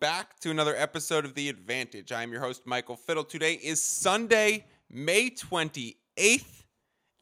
Back to another episode of The Advantage. I am your host, Michael Fiddle. Today is Sunday, May 28th.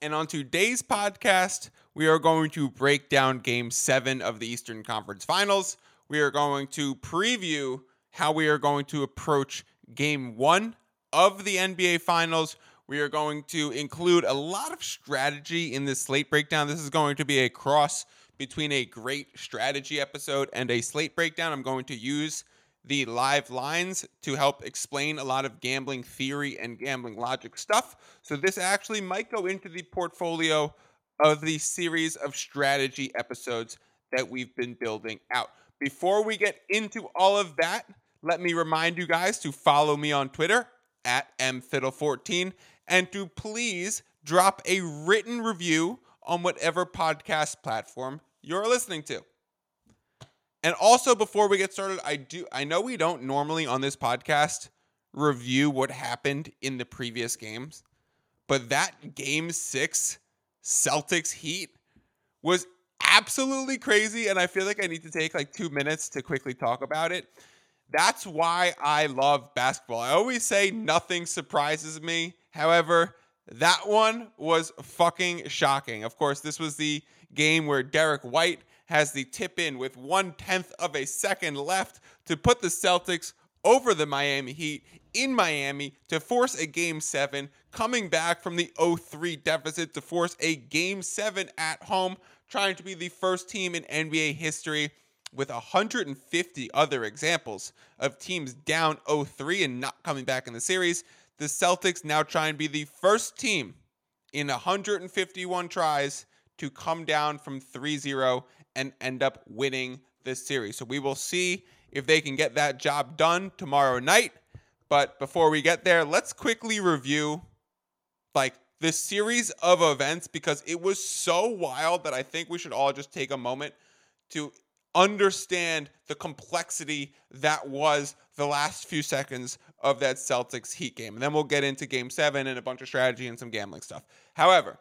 And on today's podcast, we are going to break down game seven of the Eastern Conference Finals. We are going to preview how we are going to approach game one of the NBA Finals. We are going to include a lot of strategy in this slate breakdown. This is going to be a cross between a great strategy episode and a slate breakdown. I'm going to use the live lines to help explain a lot of gambling theory and gambling logic stuff. So, this actually might go into the portfolio of the series of strategy episodes that we've been building out. Before we get into all of that, let me remind you guys to follow me on Twitter at mfiddle14 and to please drop a written review on whatever podcast platform you're listening to. And also before we get started, I do I know we don't normally on this podcast review what happened in the previous games, but that game 6 Celtics Heat was absolutely crazy and I feel like I need to take like 2 minutes to quickly talk about it. That's why I love basketball. I always say nothing surprises me. However, that one was fucking shocking. Of course, this was the game where Derrick White has the tip in with one tenth of a second left to put the Celtics over the Miami Heat in Miami to force a game seven, coming back from the 0 3 deficit to force a game seven at home, trying to be the first team in NBA history with 150 other examples of teams down 0 3 and not coming back in the series. The Celtics now try and be the first team in 151 tries to come down from 3 0 and end up winning this series. So we will see if they can get that job done tomorrow night. But before we get there, let's quickly review like the series of events because it was so wild that I think we should all just take a moment to understand the complexity that was the last few seconds of that Celtics Heat game. And then we'll get into game seven and a bunch of strategy and some gambling stuff. However,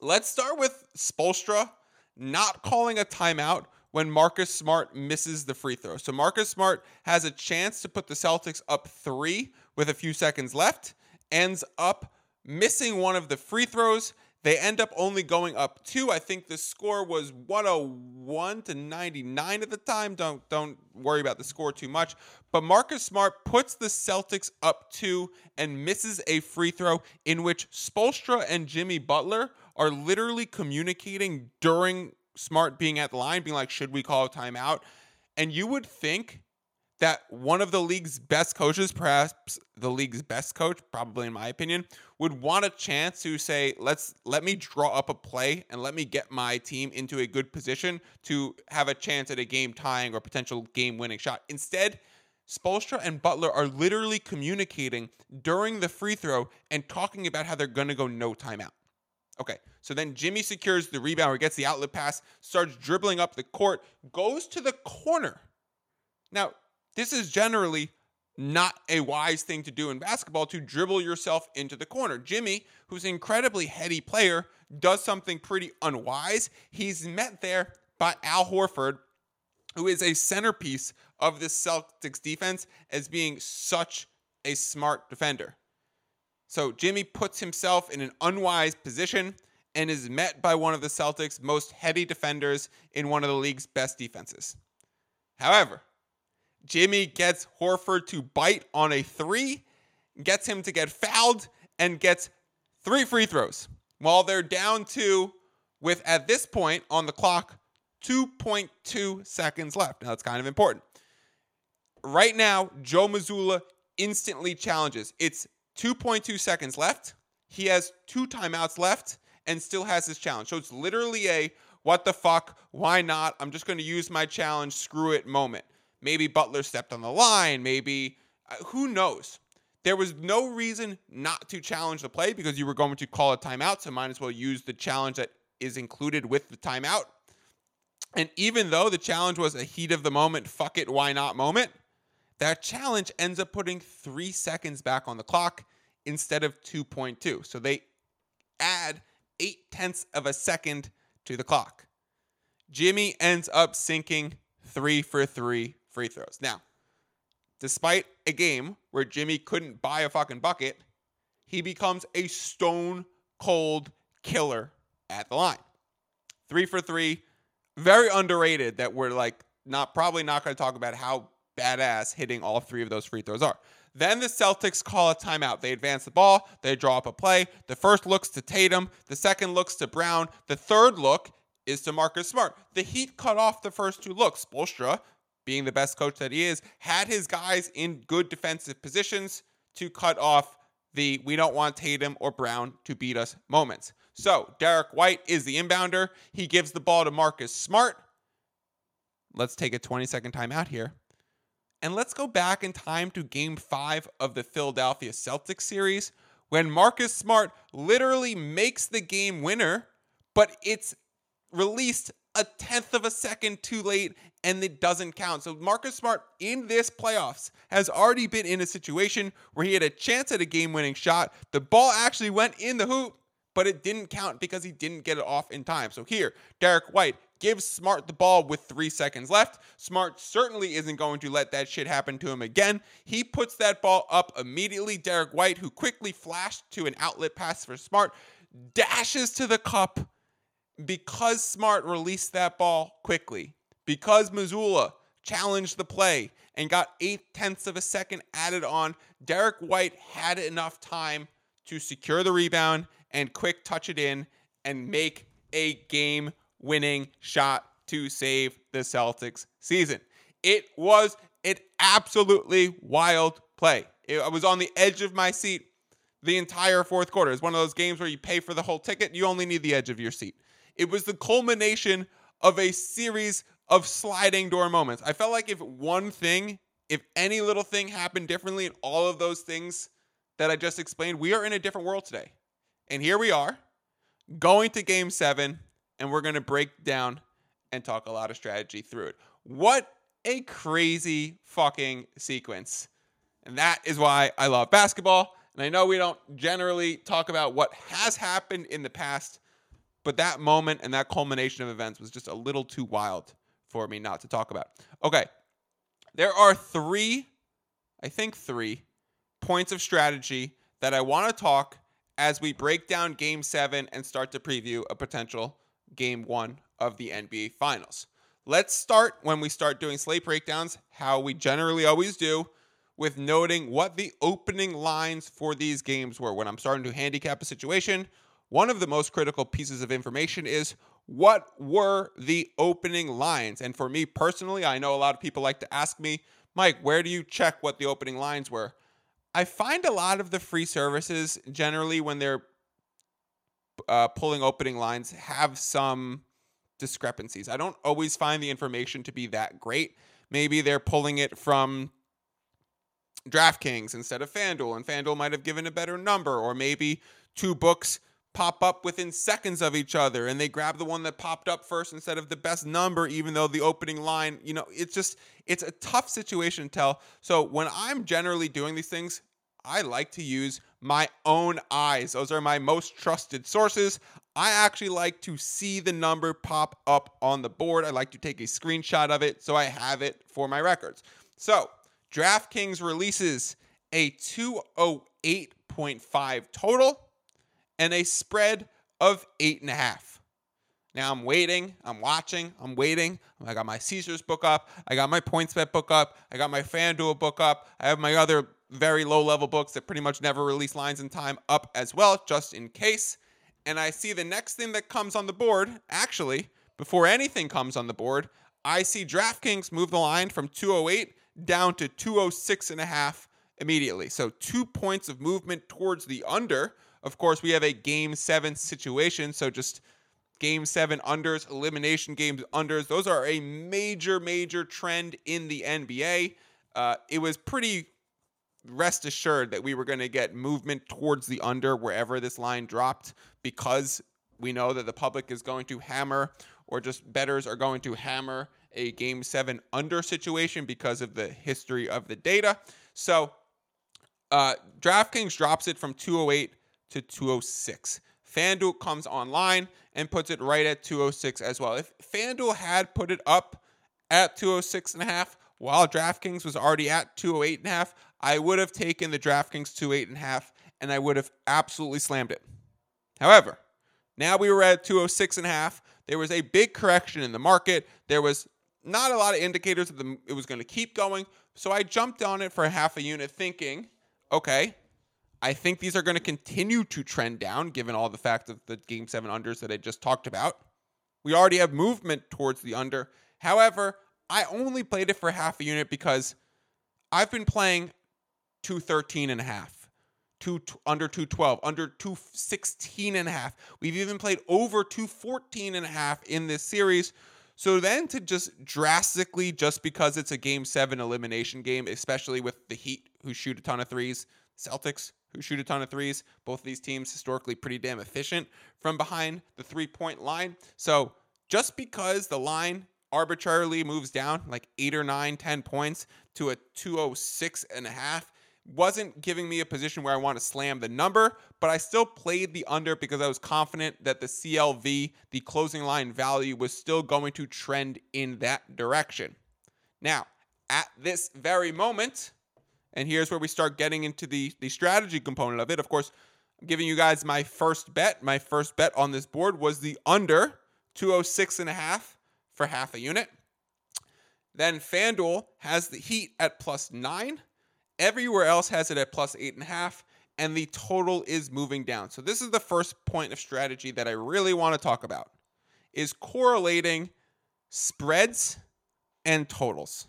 let's start with Spoelstra not calling a timeout when Marcus Smart misses the free throw. So Marcus Smart has a chance to put the Celtics up three with a few seconds left, ends up missing one of the free throws. They end up only going up two. I think the score was 101 to 99 at the time. Don't don't worry about the score too much. But Marcus Smart puts the Celtics up two and misses a free throw in which Spoelstra and Jimmy Butler are literally communicating during Smart being at the line, being like, should we call a timeout? And you would think that one of the league's best coaches, perhaps the league's best coach, probably in my opinion, would want a chance to say, let's let me draw up a play and let me get my team into a good position to have a chance at a game tying or potential game winning shot. Instead, Spoelstra and Butler are literally communicating during the free throw and talking about how they're going to go no timeout. Okay, so then Jimmy secures the rebound or gets the outlet pass, starts dribbling up the court, goes to the corner. Now, this is generally not a wise thing to do in basketball to dribble yourself into the corner. Jimmy, who's an incredibly heady player, does something pretty unwise. He's met there by Al Horford, who is a centerpiece of the Celtics defense as being such a smart defender. So Jimmy puts himself in an unwise position and is met by one of the Celtics' most heady defenders in one of the league's best defenses. However, Jimmy gets Horford to bite on a three, gets him to get fouled, and gets three free throws while they're down two with, at this point on the clock, 2.2 seconds left. Now, that's kind of important. Right now, Joe Mazzulla instantly challenges. It's 2.2 seconds left. He has two timeouts left and still has his challenge. So it's literally a what the fuck? Why not? I'm just going to use my challenge, screw it moment. Maybe Butler stepped on the line. Maybe, uh, who knows? There was no reason not to challenge the play because you were going to call a timeout. So might as well use the challenge that is included with the timeout. And even though the challenge was a heat of the moment, fuck it, why not moment, that challenge ends up putting three seconds back on the clock instead of 2.2. So they add eight tenths of a second to the clock. Jimmy ends up sinking three for three free throws. Now, despite a game where Jimmy couldn't buy a fucking bucket, he becomes a stone cold killer at the line. Three for three, very underrated that we're like not probably not going to talk about how badass hitting all three of those free throws are. Then the Celtics call a timeout. They advance the ball, they draw up a play. The first looks to Tatum, the second looks to Brown, the third look is to Marcus Smart. The Heat cut off the first two looks. Spoelstra, being the best coach that he is, had his guys in good defensive positions to cut off the we don't want Tatum or Brown to beat us moments. So Derrick White is the inbounder. He gives the ball to Marcus Smart. Let's take a 20 second timeout here. And let's go back in time to game five of the Philadelphia Celtics series when Marcus Smart literally makes the game winner, but it's released a tenth of a second too late and it doesn't count. So Marcus Smart in this playoffs has already been in a situation where he had a chance at a game-winning shot. The ball actually went in the hoop, but it didn't count because he didn't get it off in time. So here, Derrick White gives Smart the ball with three seconds left. Smart certainly isn't going to let that shit happen to him again. He puts that ball up immediately. Derrick White, who quickly flashed to an outlet pass for Smart, dashes to the cup because Smart released that ball quickly. Because Mazzulla challenged the play and got eight tenths of a second added on, Derrick White had enough time to secure the rebound and quick touch it in and make a game winning shot to save the Celtics season. It was an absolutely wild play. It, I was on the edge of my seat the entire fourth quarter. It's one of those games where you pay for the whole ticket, you only need the edge of your seat. It was the culmination of a series of sliding door moments. I felt like if one thing, if any little thing happened differently in all of those things that I just explained, we are in a different world today. And here we are going to game seven and we're going to break down and talk a lot of strategy through it. What a crazy fucking sequence. And that is why I love basketball. And I know we don't generally talk about what has happened in the past, but that moment and that culmination of events was just a little too wild for me not to talk about. Okay. There are three, I think three, points of strategy that I want to talk as we break down game seven and start to preview a potential game one of the NBA Finals. Let's start when we start doing slate breakdowns, how we generally always do, with noting what the opening lines for these games were. When I'm starting to handicap a situation, one of the most critical pieces of information is what were the opening lines? And for me personally, I know a lot of people like to ask me, Mike, where do you check what the opening lines were? I find a lot of the free services generally when they're uh, pulling opening lines have some discrepancies. I don't always find the information to be that great. Maybe they're pulling it from DraftKings instead of FanDuel, and FanDuel might have given a better number, or maybe two books pop up within seconds of each other and they grab the one that popped up first instead of the best number even though the opening line you know it's just it's a tough situation to tell so when i'm generally doing these things i like to use my own eyes. Those are my most trusted sources. I actually like to see the number pop up on the board. I like to take a screenshot of it so I have it for my records. So, DraftKings releases a 208.5 total and a spread of 8.5. Now I'm waiting, I'm watching, I'm waiting. I got my Caesars book up, I got my PointsBet book up, I got my FanDuel book up, I have my other very low level books that pretty much never release lines in time up as well, just in case. And I see the next thing that comes on the board, actually, before anything comes on the board, I see DraftKings move the line from 208 down to 206 and a half immediately. So two points of movement towards the under. Of course, we have a game seven situation. So just game seven unders, elimination games unders. Those are a major, major trend in the NBA. Uh, it was pretty rest assured that we were going to get movement towards the under wherever this line dropped because we know that the public is going to hammer or just betters are going to hammer a game seven under situation because of the history of the data. So uh, DraftKings drops it from 208 to 206. FanDuel comes online and puts it right at 206 as well. If FanDuel had put it up at 206 and a half, while DraftKings was already at 208 and a half, I would have taken the DraftKings 208 and a half and I would have absolutely slammed it. However, now we were at 206 and a half. There was a big correction in the market. There was not a lot of indicators that the, it was going to keep going. So I jumped on it for half a unit thinking, okay, I think these are going to continue to trend down given all the fact of the game seven unders that I just talked about. We already have movement towards the under. However, I only played it for half a unit because I've been playing 213 and a half, two, under 212, under 216 and a half. We've even played over 214 and a half in this series. So then to just drastically, just because it's a game seven elimination game, especially with the Heat who shoot a ton of threes, Celtics who shoot a ton of threes, both of these teams historically pretty damn efficient from behind the three point line. So just because the line arbitrarily moves down like eight or nine, ten points to a 206 and a half. Wasn't giving me a position where I want to slam the number, but I still played the under because I was confident that the CLV, the closing line value, was still going to trend in that direction. Now, at this very moment, and here's where we start getting into the, the strategy component of it. Of course, I'm giving you guys my first bet. My first bet on this board was the under 206 and a half for half a unit. Then FanDuel has the Heat at plus nine. Everywhere else has it at plus eight and a half, and the total is moving down. So this is the first point of strategy that I really want to talk about is correlating spreads and totals.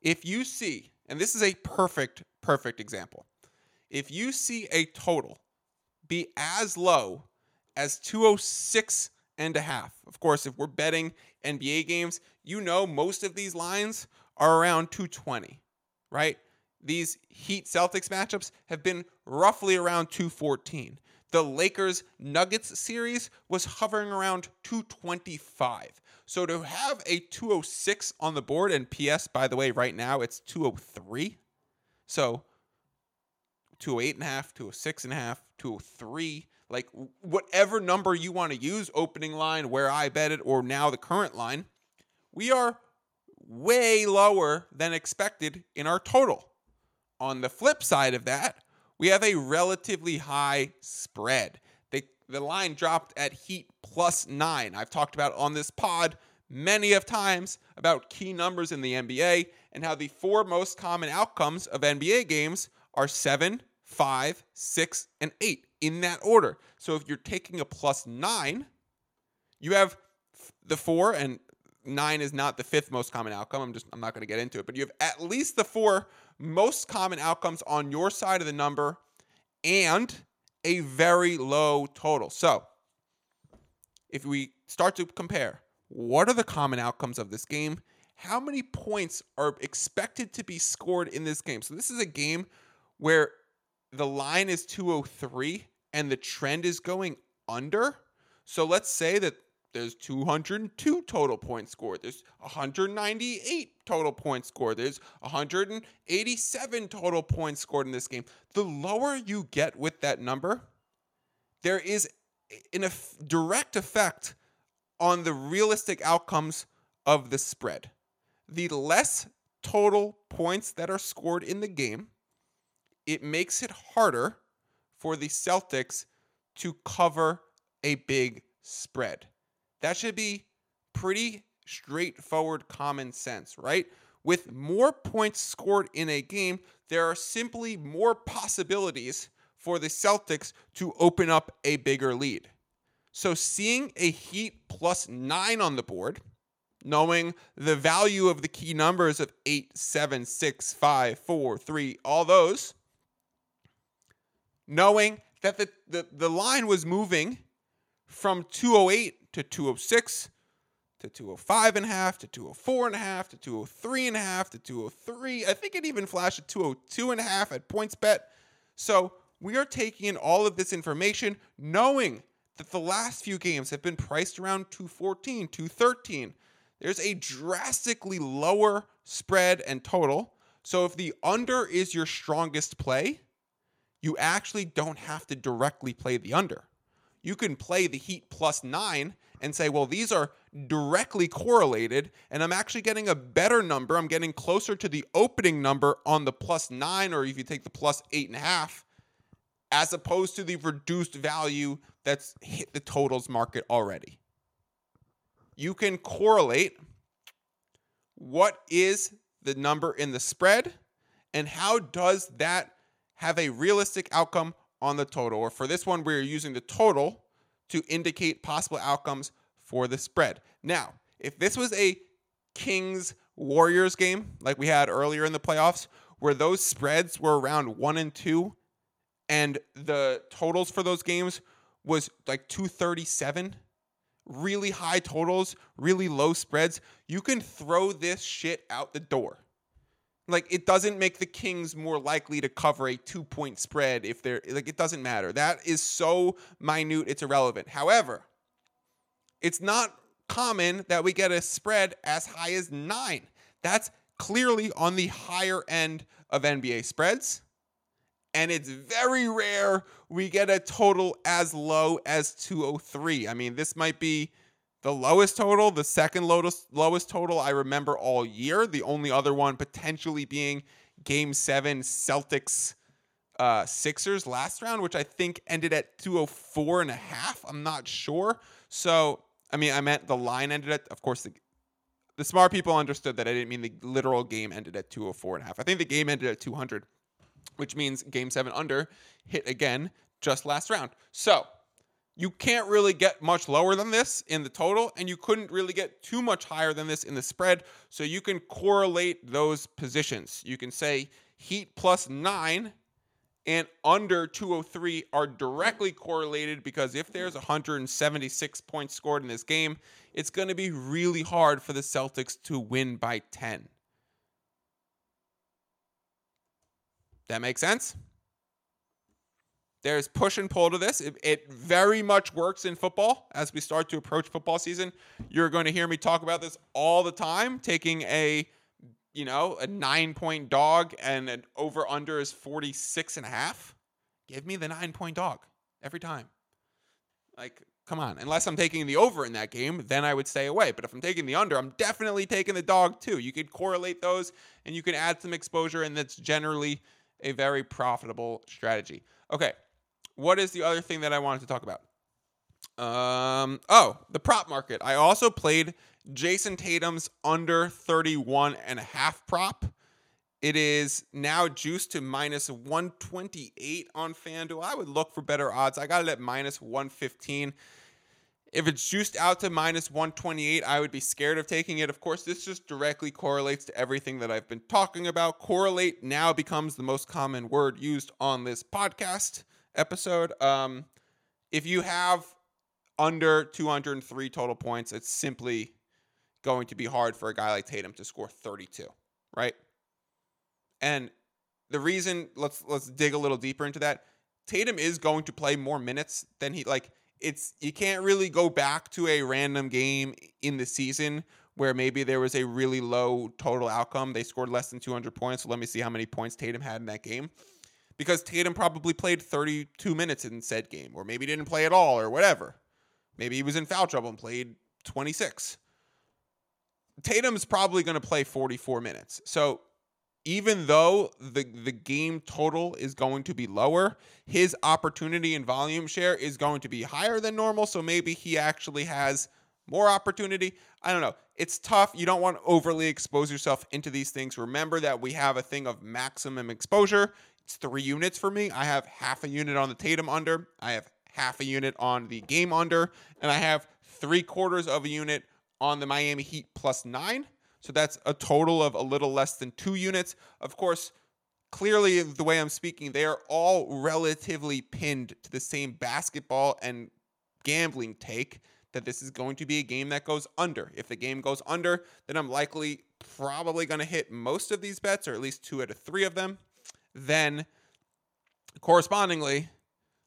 If you see, and this is a perfect, perfect example. If you see a total be as low as 206 and a half. Of course, if we're betting NBA games, you know most of these lines are around 220, right? These Heat Celtics matchups have been roughly around 214. The Lakers Nuggets series was hovering around 225. So to have a 206 on the board, and PS, by the way, right now it's 203. So 208 and a half, 206 and a half, 203 like whatever number you want to use, opening line, where I bet it, or now the current line, we are way lower than expected in our total. On the flip side of that, we have a relatively high spread. The, the line dropped at Heat plus nine. I've talked about on this pod many of times about key numbers in the NBA and how the four most common outcomes of NBA games are seven, five, six, and eight in that order. So if you're taking a plus nine, you have the four, and nine is not the fifth most common outcome. I'm just I'm not going to get into it, but you have at least the four most common outcomes on your side of the number and a very low total. So if we start to compare, what are the common outcomes of this game? How many points are expected to be scored in this game? So this is a game where the line is 203 and the trend is going under. So let's say that there's 202 total points scored. There's 198 total points scored. There's 187 total points scored in this game. The lower you get with that number, there is an eff- direct effect on the realistic outcomes of the spread. The less total points that are scored in the game, it makes it harder for the Celtics to cover a big spread. That should be pretty straightforward common sense, right? With more points scored in a game, there are simply more possibilities for the Celtics to open up a bigger lead. So seeing a Heat plus nine on the board, knowing the value of the key numbers of eight, seven, six, five, four, three, all those, knowing that the, the, the line was moving from 208 to 206 to 205 and a half to 204 and a half to 203 and a half to 203. I think it even flashed at 202 and a half at PointsBet. So we are taking in all of this information, knowing that the last few games have been priced around 214, 213. There's a drastically lower spread and total. So if the under is your strongest play, you actually don't have to directly play the under. You can play the Heat plus nine and say, well, these are directly correlated, and I'm actually getting a better number. I'm getting closer to the opening number on the plus nine, or if you take the plus eight and a half, as opposed to the reduced value that's hit the totals market already. You can correlate what is the number in the spread and how does that have a realistic outcome on the total. Or for this one, we're using the total to indicate possible outcomes for the spread. Now, if this was a Kings Warriors game like we had earlier in the playoffs, where those spreads were around one and two, and the totals for those games was like 237, really high totals, really low spreads, you can throw this shit out the door. Like it doesn't make the Kings more likely to cover a two point spread if they're like it doesn't matter. That is so minute, it's irrelevant. However, it's not common that we get a spread as high as nine. That's clearly on the higher end of NBA spreads. And it's very rare we get a total as low as 203. I mean, this might be the lowest total, the second lowest lowest total I remember all year. The only other one potentially being Game Seven Celtics uh, Sixers last round, which I think ended at 204 and a half. I'm not sure. So I mean, I meant the line ended at. Of course, the the smart people understood that I didn't mean the literal game ended at 204 and a half. I think the game ended at 200, which means Game Seven under hit again just last round. So you can't really get much lower than this in the total, and you couldn't really get too much higher than this in the spread. So you can correlate those positions. You can say Heat plus nine and under 203 are directly correlated because if there's 176 points scored in this game, it's going to be really hard for the Celtics to win by 10. That makes sense? There's push and pull to this. It, it, very much works in football as we start to approach football season. You're going to hear me talk about this all the time, taking a you know, a 9-point dog and an over under is 46 and a half. Give me the 9-point dog every time. Like come on, unless I'm taking the over in that game, then I would stay away. But if I'm taking the under, I'm definitely taking the dog too. You could correlate those and you can add some exposure and that's generally a very profitable strategy. Okay, what is the other thing that I wanted to talk about? Um, oh, the prop market. I also played Jayson Tatum's under 31 and a half prop. It is now juiced to minus 128 on FanDuel. I would look for better odds. I got it at minus 115. If it's juiced out to minus 128, I would be scared of taking it. Of course, this just directly correlates to everything that I've been talking about. Correlate now becomes the most common word used on this podcast episode. Um, if you have under 203 total points, it's simply going to be hard for a guy like Tatum to score 32, right? And the reason let's let's dig a little deeper into that. Tatum is going to play more minutes than he like it's you can't really go back to a random game in the season where maybe there was a really low total outcome. They scored less than 200 points. So let me see how many points Tatum had in that game because Tatum probably played 32 minutes in said game, or maybe didn't play at all, or whatever. Maybe he was in foul trouble and played 26. Tatum's probably going to play 44 minutes. So even though the the game total is going to be lower, his opportunity and volume share is going to be higher than normal. So maybe he actually has more opportunity. I don't know. It's tough. You don't want to overly expose yourself into these things. Remember that we have a thing of maximum exposure. It's three units for me. I have half a unit on the Tatum under, I have half a unit on the game under, and I have three quarters of a unit on the Miami Heat plus nine. So that's a total of a little less than two units. Of course, clearly, the way I'm speaking, they are all relatively pinned to the same basketball and gambling take that this is going to be a game that goes under. If the game goes under, then I'm likely probably going to hit most of these bets, or at least two out of three of them then correspondingly,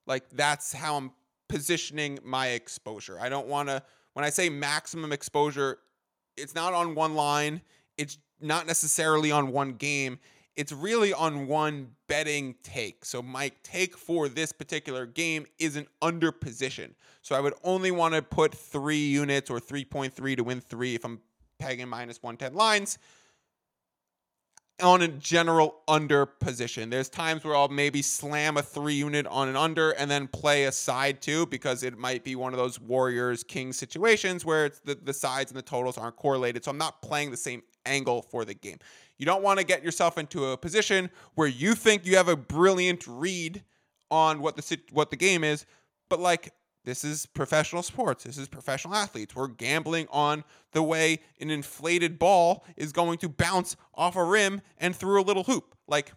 like that's how I'm positioning my exposure. I don't want to, when I say maximum exposure, it's not on one line, it's not necessarily on one game. it's really on one betting take. So my take for this particular game is an under position. So I would only want to put three units or 3.3 to win three if I'm pegging minus 110 lines on a general under position. There's times where I'll maybe slam a three unit on an under and then play a side two because it might be one of those Warriors Kings situations where it's the, the sides and the totals aren't correlated. So I'm not playing the same angle for the game. You don't want to get yourself into a position where you think you have a brilliant read on what the what the game is, but like this is professional sports. This is professional athletes. We're gambling on the way an inflated ball is going to bounce off a rim and through a little hoop. Like,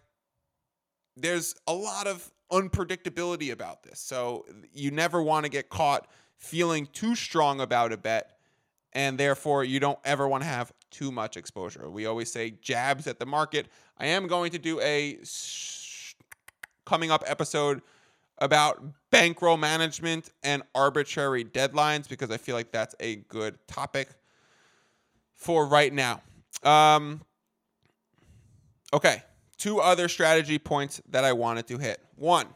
there's a lot of unpredictability about this. So, you never want to get caught feeling too strong about a bet. And therefore, you don't ever want to have too much exposure. We always say jabs at the market. I am going to do a coming up episode about bankroll management and arbitrary deadlines because I feel like that's a good topic for right now. Um, okay, two other strategy points that I wanted to hit. One,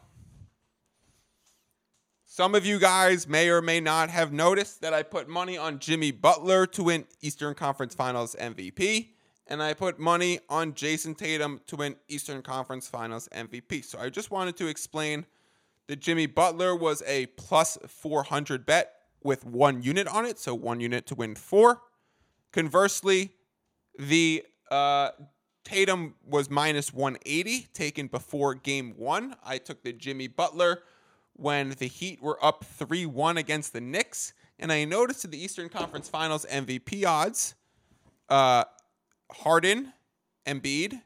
some of you guys may or may not have noticed that I put money on Jimmy Butler to win Eastern Conference Finals MVP, and I put money on Jayson Tatum to win Eastern Conference Finals MVP. So I just wanted to explain that Jimmy Butler was a plus 400 bet with one unit on it, so one unit to win four. Conversely, the uh, Tatum was minus 180 taken before game one. I took the Jimmy Butler when the Heat were up 3 1 against the Knicks. And I noticed in the Eastern Conference Finals MVP odds uh, Harden, Embiid,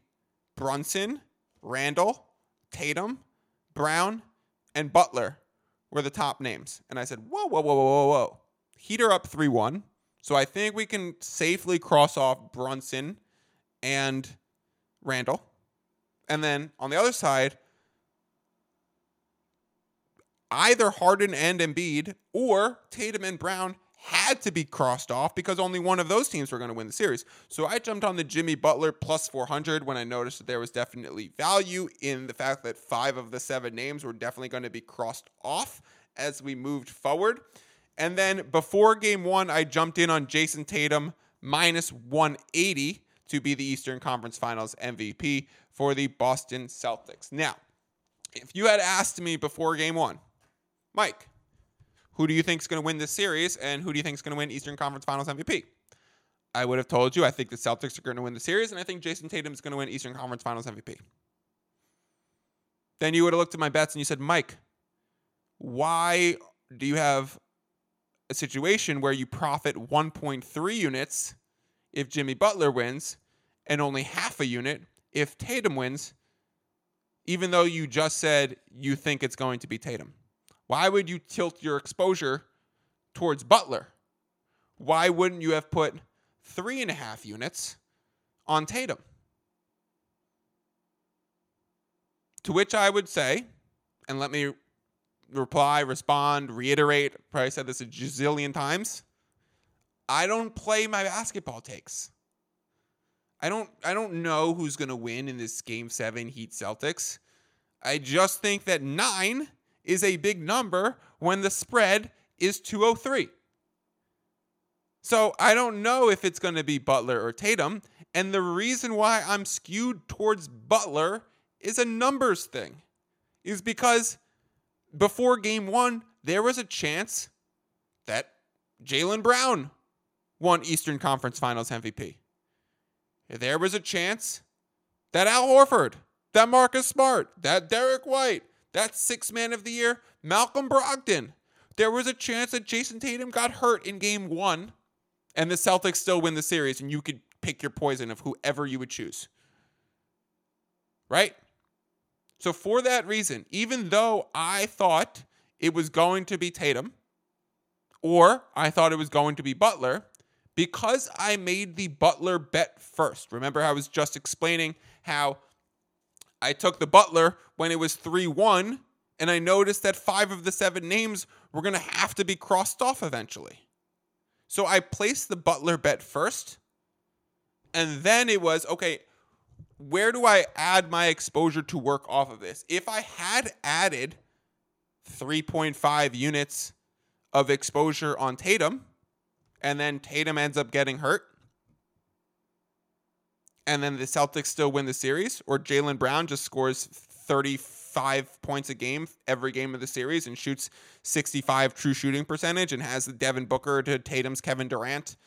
Brunson, Randle, Tatum, Brown, and Butler were the top names. And I said, whoa, whoa, whoa, whoa, whoa, whoa. Heater up 3 1. So I think we can safely cross off Brunson and Randle. And then on the other side, either Harden and Embiid or Tatum and Brown had to be crossed off because only one of those teams were going to win the series. So I jumped on the Jimmy Butler plus 400 when I noticed that there was definitely value in the fact that five of the seven names were definitely going to be crossed off as we moved forward. And then before game one, I jumped in on Jayson Tatum minus 180 to be the Eastern Conference Finals MVP for the Boston Celtics. Now, if you had asked me before game one, Mike, who do you think is going to win this series and who do you think is going to win Eastern Conference Finals MVP? I would have told you I think the Celtics are going to win the series and I think Jayson Tatum is going to win Eastern Conference Finals MVP. Then you would have looked at my bets and you said, Mike, why do you have a situation where you profit 1.3 units if Jimmy Butler wins and only half a unit if Tatum wins, even though you just said you think it's going to be Tatum? Why would you tilt your exposure towards Butler? Why wouldn't you have put three and a half units on Tatum? To which I would say, and let me reply, respond, reiterate, probably said this a gazillion times. I don't play my basketball takes. I don't I don't know who's going to win in this game 7 Heat Celtics. I just think that 9 is a big number when the spread is 203. So I don't know if it's going to be Butler or Tatum. And the reason why I'm skewed towards Butler is a numbers thing, is because before game one, there was a chance that Jaylen Brown won Eastern Conference Finals MVP. There was a chance that Al Horford, that Marcus Smart, that Derrick White, that's six man of the year, Malcolm Brogdon. There was a chance that Jayson Tatum got hurt in game one, and the Celtics still win the series, and you could pick your poison of whoever you would choose. Right? So, for that reason, even though I thought it was going to be Tatum, or I thought it was going to be Butler, because I made the Butler bet first. Remember, I was just explaining how I took the Butler when it was 3 1, and I noticed that five of the seven names were going to have to be crossed off eventually. So I placed the Butler bet first, and then it was okay, where do I add my exposure to work off of this? If I had added 3.5 units of exposure on Tatum, and then Tatum ends up getting hurt, and then the Celtics still win the series, or Jaylen Brown just scores 35 points a game every game of the series and shoots 65 true shooting percentage and has the Devin Booker to Tatum's Kevin Durant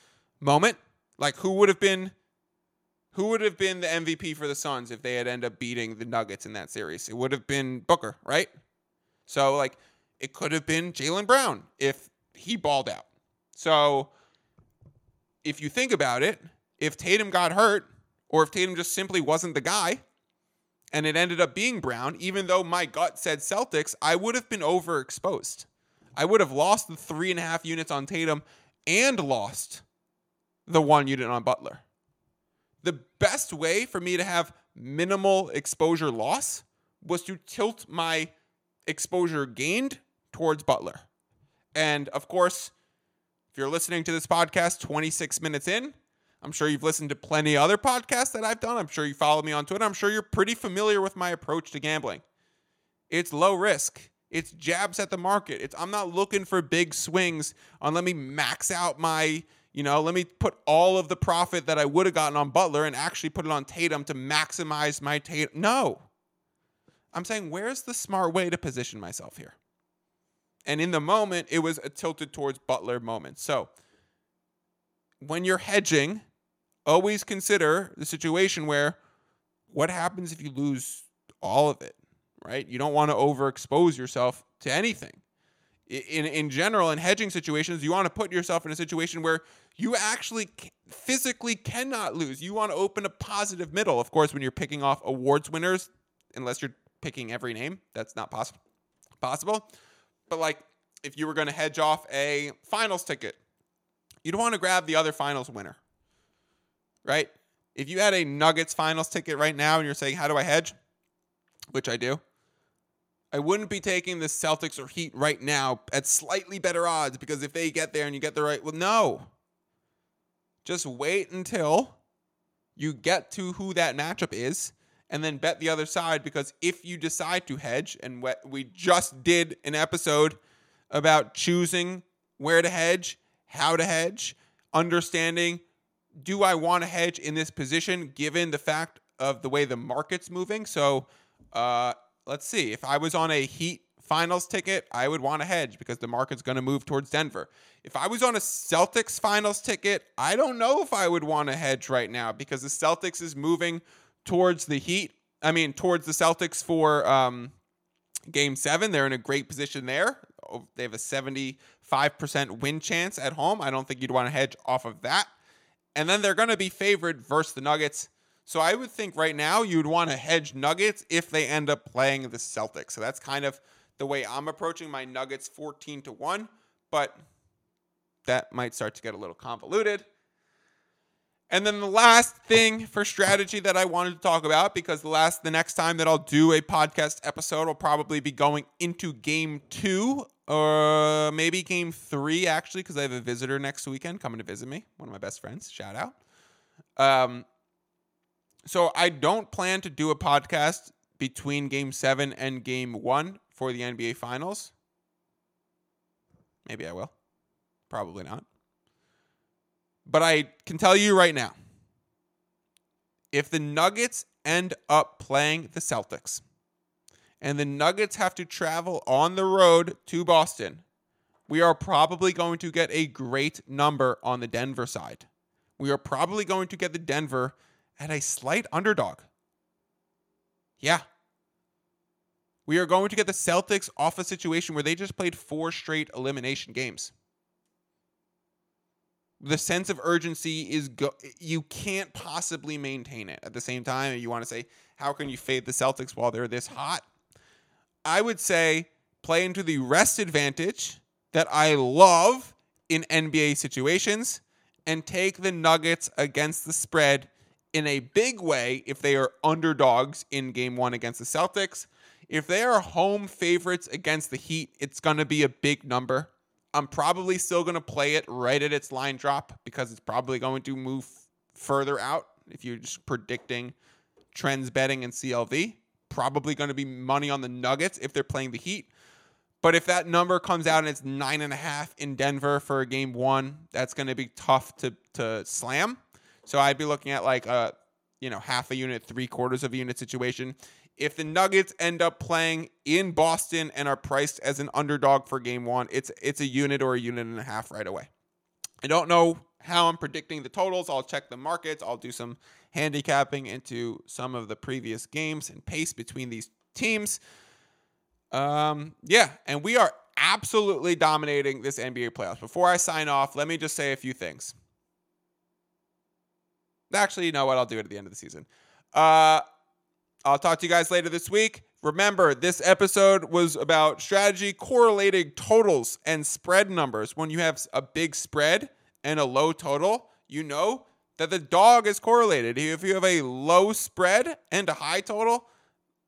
moment. Like who would have been who would have been the MVP for the Suns if they had ended up beating the Nuggets in that series? It would have been Booker, right? So like it could have been Jaylen Brown if he balled out. So if you think about it, if Tatum got hurt, or if Tatum just simply wasn't the guy, and it ended up being Brown, even though my gut said Celtics, I would have been overexposed. I would have lost the three and a half units on Tatum and lost the one unit on Butler. The best way for me to have minimal exposure loss was to tilt my exposure gained towards Butler. And of course, if you're listening to this podcast 26 minutes in, I'm sure you've listened to plenty other podcasts that I've done. I'm sure you follow me on Twitter. I'm sure you're pretty familiar with my approach to gambling. It's low risk. It's jabs at the market. It's I'm not looking for big swings on let me max out my, you know, let me put all of the profit that I would have gotten on Butler and actually put it on Tatum to maximize my Tatum. No. I'm saying where's the smart way to position myself here? And in the moment, it was a tilted towards Butler moment. So when you're hedging, always consider the situation where what happens if you lose all of it, right? You don't want to overexpose yourself to anything. In, in general, in hedging situations, you want to put yourself in a situation where you actually physically cannot lose. You want to open a positive middle. Of course, when you're picking off awards winners, unless you're picking every name, that's not possible. Possible. But like if you were going to hedge off a finals ticket, you'd want to grab the other finals winner, right? If you had a Nuggets finals ticket right now and you're saying, how do I hedge? Which I do. I wouldn't be taking the Celtics or Heat right now at slightly better odds because if they get there and you get the right, well, no. Just wait until you get to who that matchup is and then bet the other side because if you decide to hedge, and we just did an episode about choosing where to hedge, how to hedge, understanding do I want to hedge in this position given the fact of the way the market's moving? So uh, let's see. If I was on a Heat finals ticket, I would want to hedge because the market's going to move towards Denver. If I was on a Celtics finals ticket, I don't know if I would want to hedge right now because the Celtics is moving towards the Heat. I mean, towards the Celtics for um, game seven. They're in a great position there. Oh, they have a 75% win chance at home. I don't think you'd want to hedge off of that. And then they're going to be favored versus the Nuggets. So I would think right now you'd want to hedge Nuggets if they end up playing the Celtics. So that's kind of the way I'm approaching my Nuggets 14 to 1, but that might start to get a little convoluted. And then the last thing for strategy that I wanted to talk about, because the last the next time that I'll do a podcast episode will probably be going into game two or maybe game three, actually, because I have a visitor next weekend coming to visit me, one of my best friends. Shout out. Um, so I don't plan to do a podcast between game seven and game one for the NBA Finals. Maybe I will. Probably not. But I can tell you right now if the Nuggets end up playing the Celtics and the Nuggets have to travel on the road to Boston, we are probably going to get a great number on the Denver side. We are probably going to get the Denver at a slight underdog. Yeah. We are going to get the Celtics off a situation where they just played four straight elimination games the sense of urgency is go- you can't possibly maintain it at the same time you want to say how can you fade the celtics while they're this hot i would say play into the rest advantage that i love in nba situations and take the nuggets against the spread in a big way if they are underdogs in game one against the celtics if they are home favorites against the heat it's going to be a big number I'm probably still going to play it right at its line drop because it's probably going to move further out if you're just predicting trends betting and CLV. Probably going to be money on the Nuggets if they're playing the Heat. But if that number comes out and it's nine and a half in Denver for a game one, that's going to be tough to to slam. So I'd be looking at like a you know half a unit, three quarters of a unit situation. If the Nuggets end up playing in Boston and are priced as an underdog for game one, it's it's a unit or a unit and a half right away. I don't know how I'm predicting the totals. I'll check the markets. I'll do some handicapping into some of the previous games and pace between these teams. Um, yeah, and we are absolutely dominating this NBA playoffs. Before I sign off, let me just say a few things. Actually, you know what? I'll do it at the end of the season. Uh, I'll talk to you guys later this week. Remember, this episode was about strategy correlating totals and spread numbers. When you have a big spread and a low total, you know that the dog is correlated. If you have a low spread and a high total,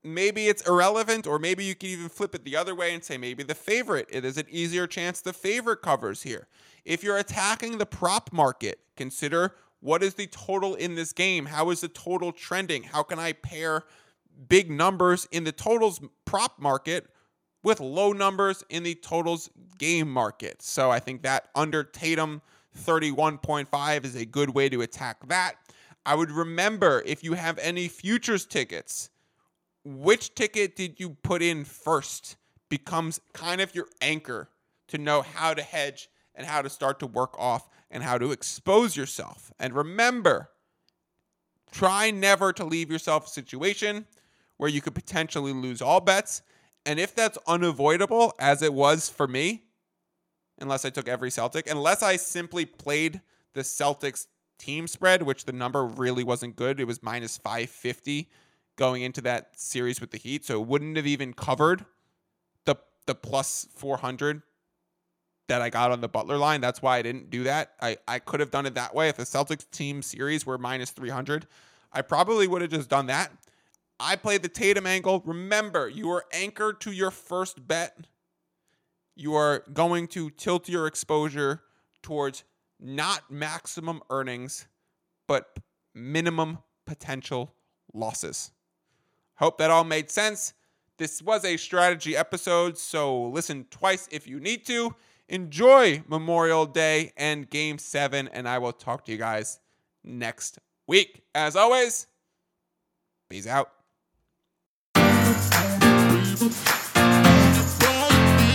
maybe it's irrelevant, or maybe you can even flip it the other way and say maybe the favorite. It is an easier chance the favorite covers here. If you're attacking the prop market, consider what is the total in this game? How is the total trending? How can I pair big numbers in the totals prop market with low numbers in the totals game market? So I think that under Tatum 31.5 is a good way to attack that. I would remember if you have any futures tickets, which ticket did you put in first becomes kind of your anchor to know how to hedge and how to start to work off and how to expose yourself. And remember, try never to leave yourself a situation where you could potentially lose all bets. And if that's unavoidable, as it was for me, unless I took every Celtic, unless I simply played the Celtics team spread, which the number really wasn't good, it was minus 550 going into that series with the Heat, so it wouldn't have even covered the the plus 400 that I got on the Butler line. That's why I didn't do that. I, I could have done it that way. If the Celtics team series were minus 300, I probably would have just done that. I played the Tatum angle. Remember, you are anchored to your first bet. You are going to tilt your exposure towards not maximum earnings, but minimum potential losses. Hope that all made sense. This was a strategy episode, so listen twice if you need to. Enjoy Memorial Day and Game 7, and I will talk to you guys next week. As always, peace out.